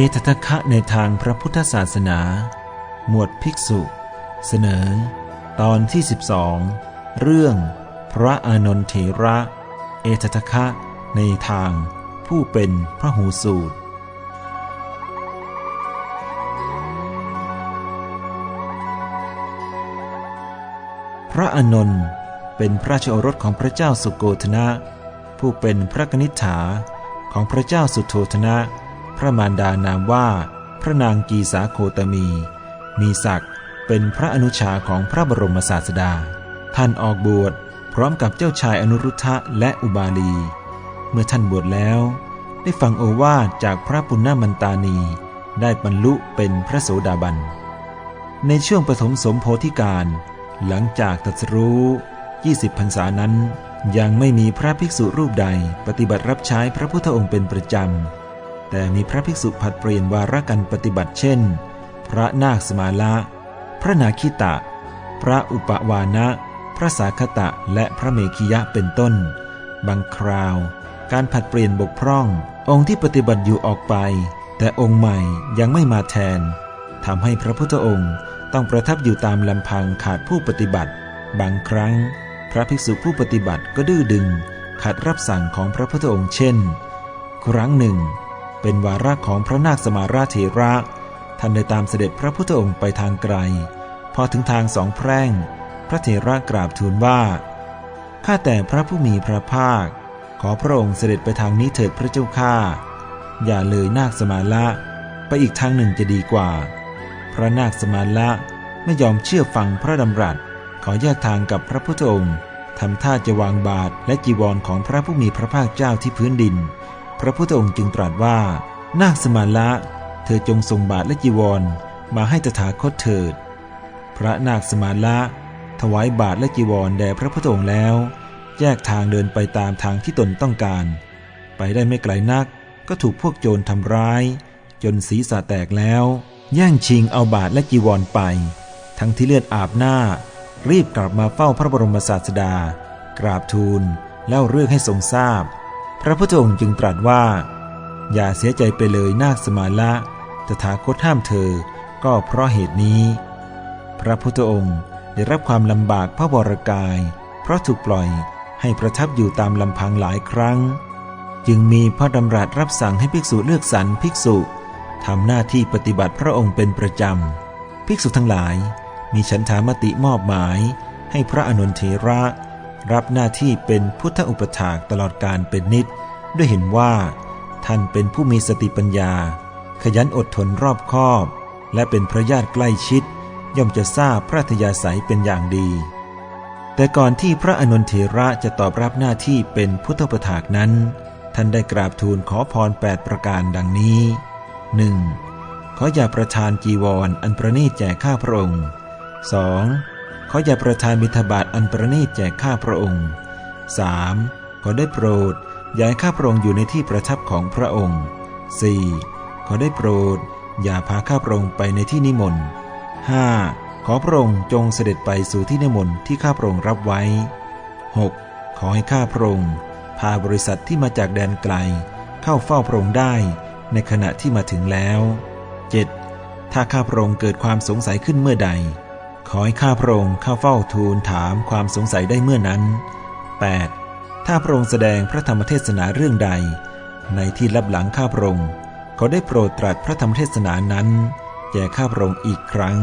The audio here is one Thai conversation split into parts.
เอตทะคะในทางพระพุทธศาสนา หมวดภิกษุ เสนอ ตอนที่ 12 เรื่อง พระอานนทเถระ เอตทะคะในทางผู้เป็นพระหูสูตร พระอานนท์เป็นพระราชโอรสของพระเจ้าสุโกธนะ ผู้เป็นพระกนิษฐาของพระเจ้าสุโธธนะ พระมารดานามว่า พระนางกีสาโคตมี มีศักดิ์เป็นพระอนุชาของพระบรมศาสดา ท่านออกบวชพร้อมกับเจ้าชายอนุรุทธะและอุบาลี เมื่อท่านบวชแล้ว ได้ฟังโอวาทจากพระปุณณมันตานี ได้บรรลุเป็นพระโสดาบัน ในช่วงปฐมสมโพธิการ หลังจากตรัสรู้ 20พรรษานั้นยังไม่มีพระภิกษุรูปใดปฏิบัติรับใช้พระพุทธองค์เป็นประจำ แต่มีพระภิกษุผัดเปลี่ยนวาระกันปฏิบัติเช่น พระนาคสมาละ พระนาคิตะ พระอุปวานะ พระสาคตะและพระเมขิยะเป็นต้น บางคราว การผัดเปลี่ยนบกพร่อง องค์ที่ปฏิบัติอยู่ออกไป แต่องค์ใหม่ยังไม่มาแทนทำให้พระพุทธองค์ต้องประทับอยู่ตามลำพังขาดผู้ปฏิบัติ บางครั้ง พระภิกษุผู้ปฏิบัติก็ดื้อดึง ขัดรับสั่งของพระพุทธองค์เช่น ครั้งหนึ่ง เป็นวาระของพระนาคสมาราเถระ ท่านได้ตามเสด็จพระพุทธองค์ไปทางไกล พอถึงทางสองแพร่ง พระเถระกราบทูลว่า ข้าแต่พระผู้มีพระภาค ขอพระองค์เสด็จไปทางนี้เถิดพระเจ้าข้า อย่าเลยนาคสมาละ ไปอีกทางหนึ่งจะดีกว่า พระนาคสมาละไม่ยอมเชื่อฟังพระดำรัส ขอแยกทางกับพระพุทธองค์ทำท่าจะวางบาทและจีวรของพระผู้มีพระภาคเจ้าที่พื้นดิน พระพุทธองค์จึงตรัสว่า นาคสมาละ เธอจงส่งบาทและจีวรมาให้ตถาคตเถิด พระนาคสมาละ ถวายบาทและจีวรแด่พระพุทธองค์แล้ว แยกทางเดินไปตามทางที่ตนต้องการ ไปได้ไม่ไกลนักก็ถูกพวกโจรทำร้าย จนศีรษะแตกแล้ว แย่งชิงเอาบาทและจีวรไป ทั้งที่เลือดอาบหน้า รีบกลับมาเฝ้าพระบรมศาสดา กราบทูลแล้วเรื่องให้ทรงทราบ พระพุทธองค์จึงตรัสว่า อย่าเสียใจไปเลยนาคสมาละตถาคตห้ามเธอ ก็เพราะเหตุนี้ พระพุทธองค์ได้รับความลำบากพระวรกาย เพราะถูกปล่อยให้ประทับอยู่ตามลำพังหลายครั้ง จึงมีพระดำรัสรับสั่งให้ภิกษุเลือกสรรภิกษุทำหน้าที่ปฏิบัติพระองค์เป็นประจำ ภิกษุทั้งหลายมีฉันทามติมอบหมาย ให้พระอนุนเทระ รับหน้าที่เป็นพุทธอุปถากตลอดการเป็นนิดด้วยเห็นว่า ท่านเป็นผู้มีสติปัญญา ขยันอดทนรอบคอบ และเป็นพระญาติใกล้ชิด ย่อมจะทราบพระธยาศัยเป็นอย่างดี แต่ก่อนที่พระอนุนเทระจะตอบรับหน้าที่เป็นพุทธอุปถากนั้น ท่านได้กราบทูลขอพร 8 ประการดังนี้ 1. ขออย่าประทานจีวรออันประณีตแจกข้าพระองค์ 2. ขออย่าประทานบิณฑบาตอันประณีตแจกข้าพระองค์ 3. ขอได้โปรดอย่าให้ข้าพระองค์อยู่ในที่ประทับของพระองค์ 4. ขอได้โปรด อย่าพาข้าพระองค์ไปในที่นิมนต์ 5. ขอพระองค์จงเสด็จไปสู่ที่นิมนต์ที่ข้าพระองค์รับไว้ 6. ขอให้ข้าพระองค์พาบริษัทที่มาจากแดนไกล เข้าเฝ้าพระองค์ได้ในขณะที่มาถึงแล้ว 7. ถ้าข้าพระองค์เกิดความสงสัยขึ้นเมื่อใด ขอให้ข้าพระองค์เข้าเฝ้าทูลถามความสงสัยได้เมื่อนั้น 8. ถ้าพระองค์แสดงพระธรรมเทศนาเรื่องใด ในที่ลับหลังข้าพระองค์ขอได้โปรดตรัสพระธรรมเทศนานั้นแก่ข้าพระองค์อีกครั้ง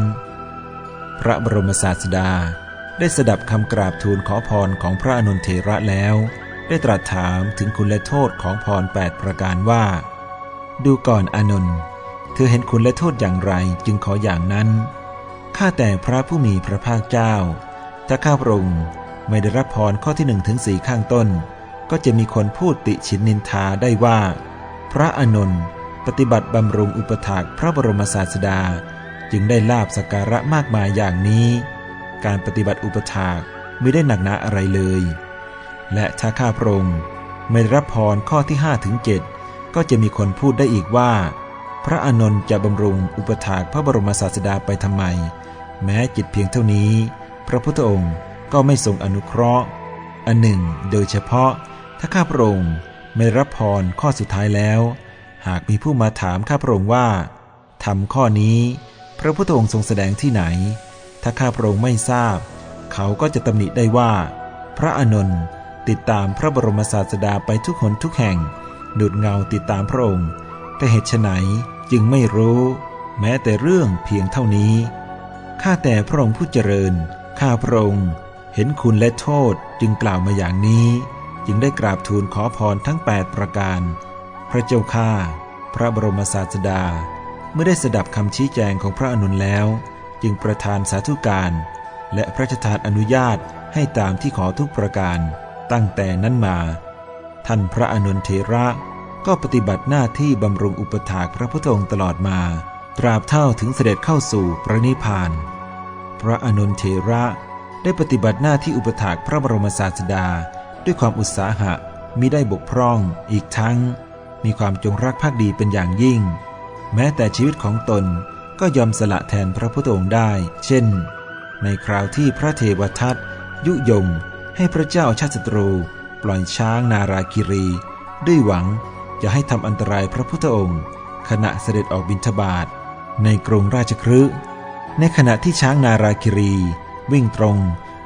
พระบรมศาสดาได้สดับคำกราบทูลขอพรของพระอนุนเทระแล้ว ได้ตรัสถามถึงคุณและโทษของพรแปดประการว่า ดูก่อนอานนเธอเห็นคุณและโทษอย่างไรจึงขออย่างนั้น ข้าแต่พระผู้มีพระภาคเจ้า ถ้าข้าพระองค์ไม่ได้รับพรข้อที่หนึ่งถึงสี่ข้างต้น ก็จะมีคนพูดติฉินนินทาได้ว่า พระอานนท์ปฏิบัติบำรุงอุปถากพระบรมศาสดา จึงได้ลาบสกการะมากมายอย่างนี้ การปฏิบัติอุปถากไม่ได้หนักหนาอะไรเลย และถ้าข้าพระองค์ไม่ได้รับพรข้อที่5ถึง7ก็จะมีคนพูดได้อีกว่า พระอานนท์จะบำรุงอุปถากพระบรมศาสดาไปทำไม แม้จิตเพียงเท่านี้ พระพุทธองค์ก็ไม่ทรงอนุเคราะห์ อันหนึ่ง โดยเฉพาะถ้าข้าพระองค์ไม่รับพรข้อสุดท้ายแล้ว หากมีผู้มาถามข้าพระองค์ว่าทำข้อนี้พระพุทธองค์ทรงแสดงที่ไหน ถ้าข้าพระองค์ไม่ทราบ เขาก็จะตำหนิได้ว่า พระอานนท์ติดตามพระบรมศาสดาไปทุกหนทุกแห่ง ดูดเงาติดตามพระองค์ แต่เหตุไฉนจึงไม่รู้ แม้แต่เรื่องเพียงเท่านี้ ข้าแต่พระองค์ผู้เจริญ ข้าพระองค์เห็นคุณและโทษจึงกล่าวมาอย่างนี้ จึงได้กราบทูลขอพรทั้ง 8 ประการ พระเจ้าข้าพระบรมศาสดา เมื่อได้สดับคำชี้แจงของพระอนุนแล้ว จึงประทานสาธุการ และพระราชทานอนุญาตให้ตามที่ขอทุกประการ ตั้งแต่นั้นมา ท่านพระอนุนเทระก็ปฏิบัติหน้าที่บำรุงอุปถากพระพุทธองค์ตลอดมา ตราบเท่าถึงเสด็จเข้าสู่พระนิพพาน พระอนุนเทระได้ปฏิบัติหน้าที่อุปถากพระบรมศาสดา ด้วยความอุตสาหะมิได้บกพร่องอีกทั้ง มีความจงรักภักดีเป็นอย่างยิ่ง แม้แต่ชีวิตของตนก็ยอมสละแทนพระพุทธองค์ได้ เช่น ในคราวที่พระเทวทัตยุยงให้พระเจ้าชาติศัตรู ปล่อยช้างนาราคิรี ด้วยหวังจะให้ทำอันตรายพระพุทธองค์ ขณะเสด็จออกบิณฑบาตในกรุงราชครื ในขณะที่ช้างนาราคิรี วิ่งตรง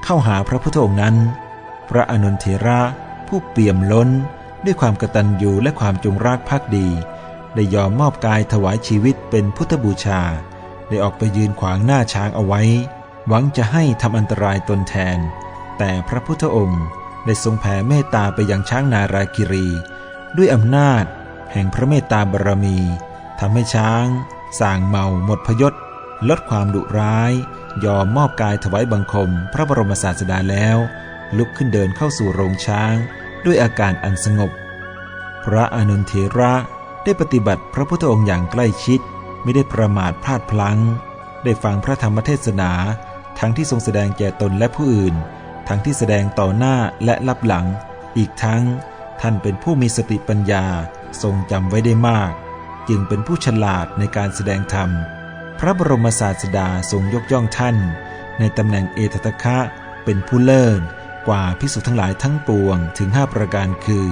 เข้าหาพระพุทธองค์นั้น พระอนุนเทระผู้เปี่ยมล้นด้วยความกตัญญูและความจงรักภักดี ได้ยอมมอบกายถวายชีวิตเป็นพุทธบูชา ได้ออกไปยืนขวางหน้าช้างเอาไว้ หวังจะให้ทำอันตรายตนแทน แต่พระพุทธองค์ได้ทรงแผ่เมตตาไปยังช้างนาราคิรี ด้วยอำนาจ แห่งพระเมตตาบารมีทำให้ช้างส่างเมาหมดพยศ ลดความดุร้าย ยอมมอบกายถวายบังคม พระบรมศาสดาแล้ว ลุกขึ้นเดินเข้าสู่โรงช้าง ด้วยอาการอันสงบ พระอนุนเทระได้ปฏิบัติพระพุทธองค์อย่างใกล้ชิด ไม่ได้ประมาทพลาดพลั้ง ได้ฟังพระธรรมเทศนา ทั้งที่ทรงแสดงแก่ตนและผู้อื่น ทั้งที่แสดงต่อหน้าและลับหลัง อีกทั้งท่านเป็นผู้มีสติปัญญาทรงจำไว้ได้มาก จึงเป็นผู้ฉลาดในการแสดงธรรม พระบรมศาสดาทรงยกย่องท่าน ในตำแหน่งเอตตะคะเป็นผู้เลิศกว่าพิสุทั้งหลายทั้งปวงถึงห้าประการคือ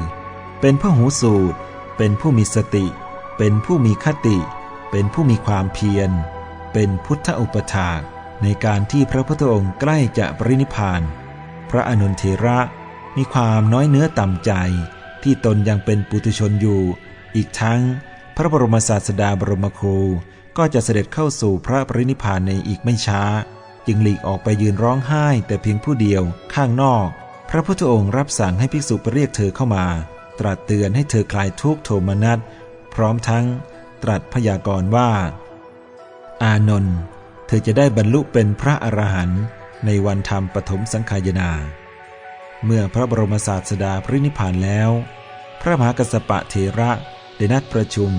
เป็นผู้หูสูตร เป็นผู้มีสติ เป็นผู้มีคติ เป็นผู้มีความเพียร เป็นพุทธอุปถาก ในการที่พระพุทธองค์ใกล้จะปรินิพาน พระอนุนเทระมีความน้อยเนื้อต่ำใจ ที่ตนยังเป็นปุถุชนอยู่ อีกทั้งพระบรมศาสดาบรมครู ก็จะเสด็จเข้าสู่พระปรินิพานในอีกไม่ช้า จึงหลีกออกไปยืนร้องไห้แต่เพียงผู้เดียว ข้างนอก พระพุทธองค์รับสั่งให้ภิกษุไปเรียกเธอเข้ามา ตรัสเตือนให้เธอคลายทุกโทมนัสพร้อมทั้งตรัสพยากรณ์ว่า อานนท์เธอจะได้บรรลุเป็นพระอรหันต์ในวันธรรมปฐมสังขายนา เมื่อพระบรมศาสดาพรินิพานแล้ว พระมหากัสปะเถระได้นัดประชุม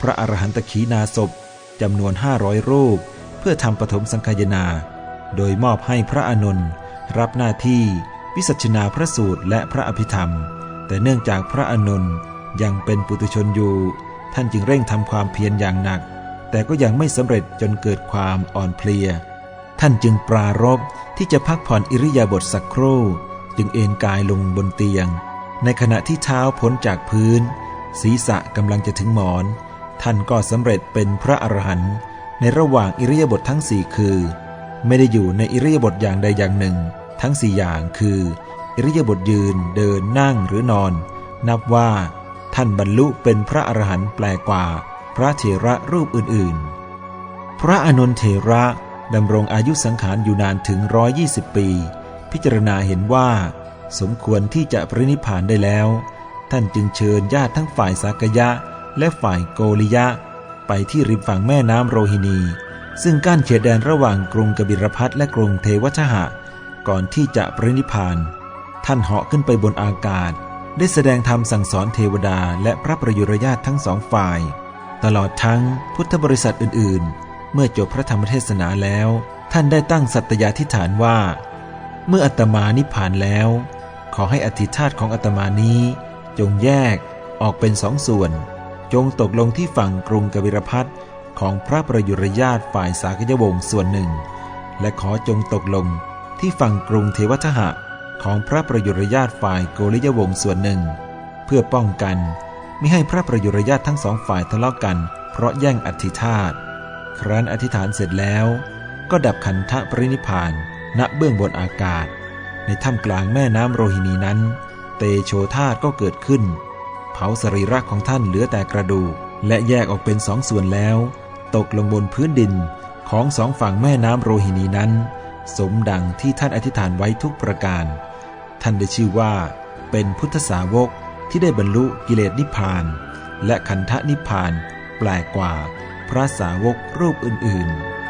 พระอรหันตขีนาศพ จำนวนห้าร้อยรูป เพื่อทำปฐมสังคายนา โดยมอบให้พระอนุนรับหน้าที่วิสัชนาพระสูตรและพระอภิธรรม แต่เนื่องจากพระอนุนยังเป็นปุตุชนอยู่ ท่านจึงเร่งทำความเพียรอย่างหนัก แต่ก็ยังไม่สำเร็จจนเกิดความอ่อนเพลีย ท่านจึงปรารบที่จะพักผ่อนอิริยาบถสักครู่ จึงเอนกายลงบนเตียง ในขณะที่เท้าพ้นจากพื้น ศีรษะกำลังจะถึงหมอน ท่านก็สำเร็จเป็นพระอรหันต์ในระหว่างอิริยาบถททั้งสี่คือ ไม่ได้อยู่ในอิริยาบถอย่างใดอย่างหนึ่ง ทั้งสี่อย่างคือ อิริยาบถยืนเดินนั่งหรือนอน นับว่า ท่านบรรลุเป็นพระอรหันต์แปลกว่า พระเถระรูปอื่นๆ พระอนุนเถระดำรงอายุสังขารอยู่นานถึงร้อยี่สิบปี พิจารณาเห็นว่า สมควรที่จะปรินิพานได้แล้ว ท่านจึงเชิญญาติทั้งฝ่ายสากยะ และฝ่ายโกริยะ ไปที่ริมฝั่งแม่น้ำโรฮินี ซึ่งกั้นเขตแดนระหว่างกรุงกบิรพัทและกรุงเทวชหะ ก่อนที่จะปรินิพาน ท่านเหาะขึ้นไปบนอากาศ ได้แสดงธรรมสั่งสอนเทวดาและพระประยุรญาตทั้งสองฝ่าย ตลอดทั้งพุทธบริษัทอื่น ๆ เมื่อจบพระธรรมเทศนาแล้ว ท่านได้ตั้งสัตยาธิฐานว่า เมื่ออัตมานิพานแล้ว ขอให้อธิธาตของอัตมานี้จงแยกออกเป็นสองส่วน จงตกลงที่ฝั่งกรุงกบิรพัทของพระประยุรญาตฝ่ายสากยวงศ์ส่วนหนึ่ง และขอจงตกลงที่ฝั่งกรุงเทวทหะของพระประยุรญาตฝ่ายโกริยวงศ์ส่วนหนึ่ง เพื่อป้องกันไม่ให้พระประยุรญาตทั้งสองฝ่ายทะเลาะกัน เพราะแย่งอธิธาตครั้นอธิษฐานเสร็จแล้ว ก็ดับขันธปรินิพาน ณเบื้องบนอากาศ ในถ้ำกลางแม่น้ำโรหินีนั้น เตโชธาตก็เกิดขึ้น เผาสรีระของท่านเหลือแต่กระดูก และแยกออกเป็นสองส่วนแล้ว ตกลงบนพื้นดินของสองฝั่งแม่น้ำโรหินีนั้น สมดังที่ท่านอธิษฐานไว้ทุกประการ ท่านได้ชื่อว่า เป็นพุทธสาวกที่ได้บรรลุกิเลสนิพพาน และขันธนิพพาน แปลกกว่าพระสาวกรูปอื่น ๆ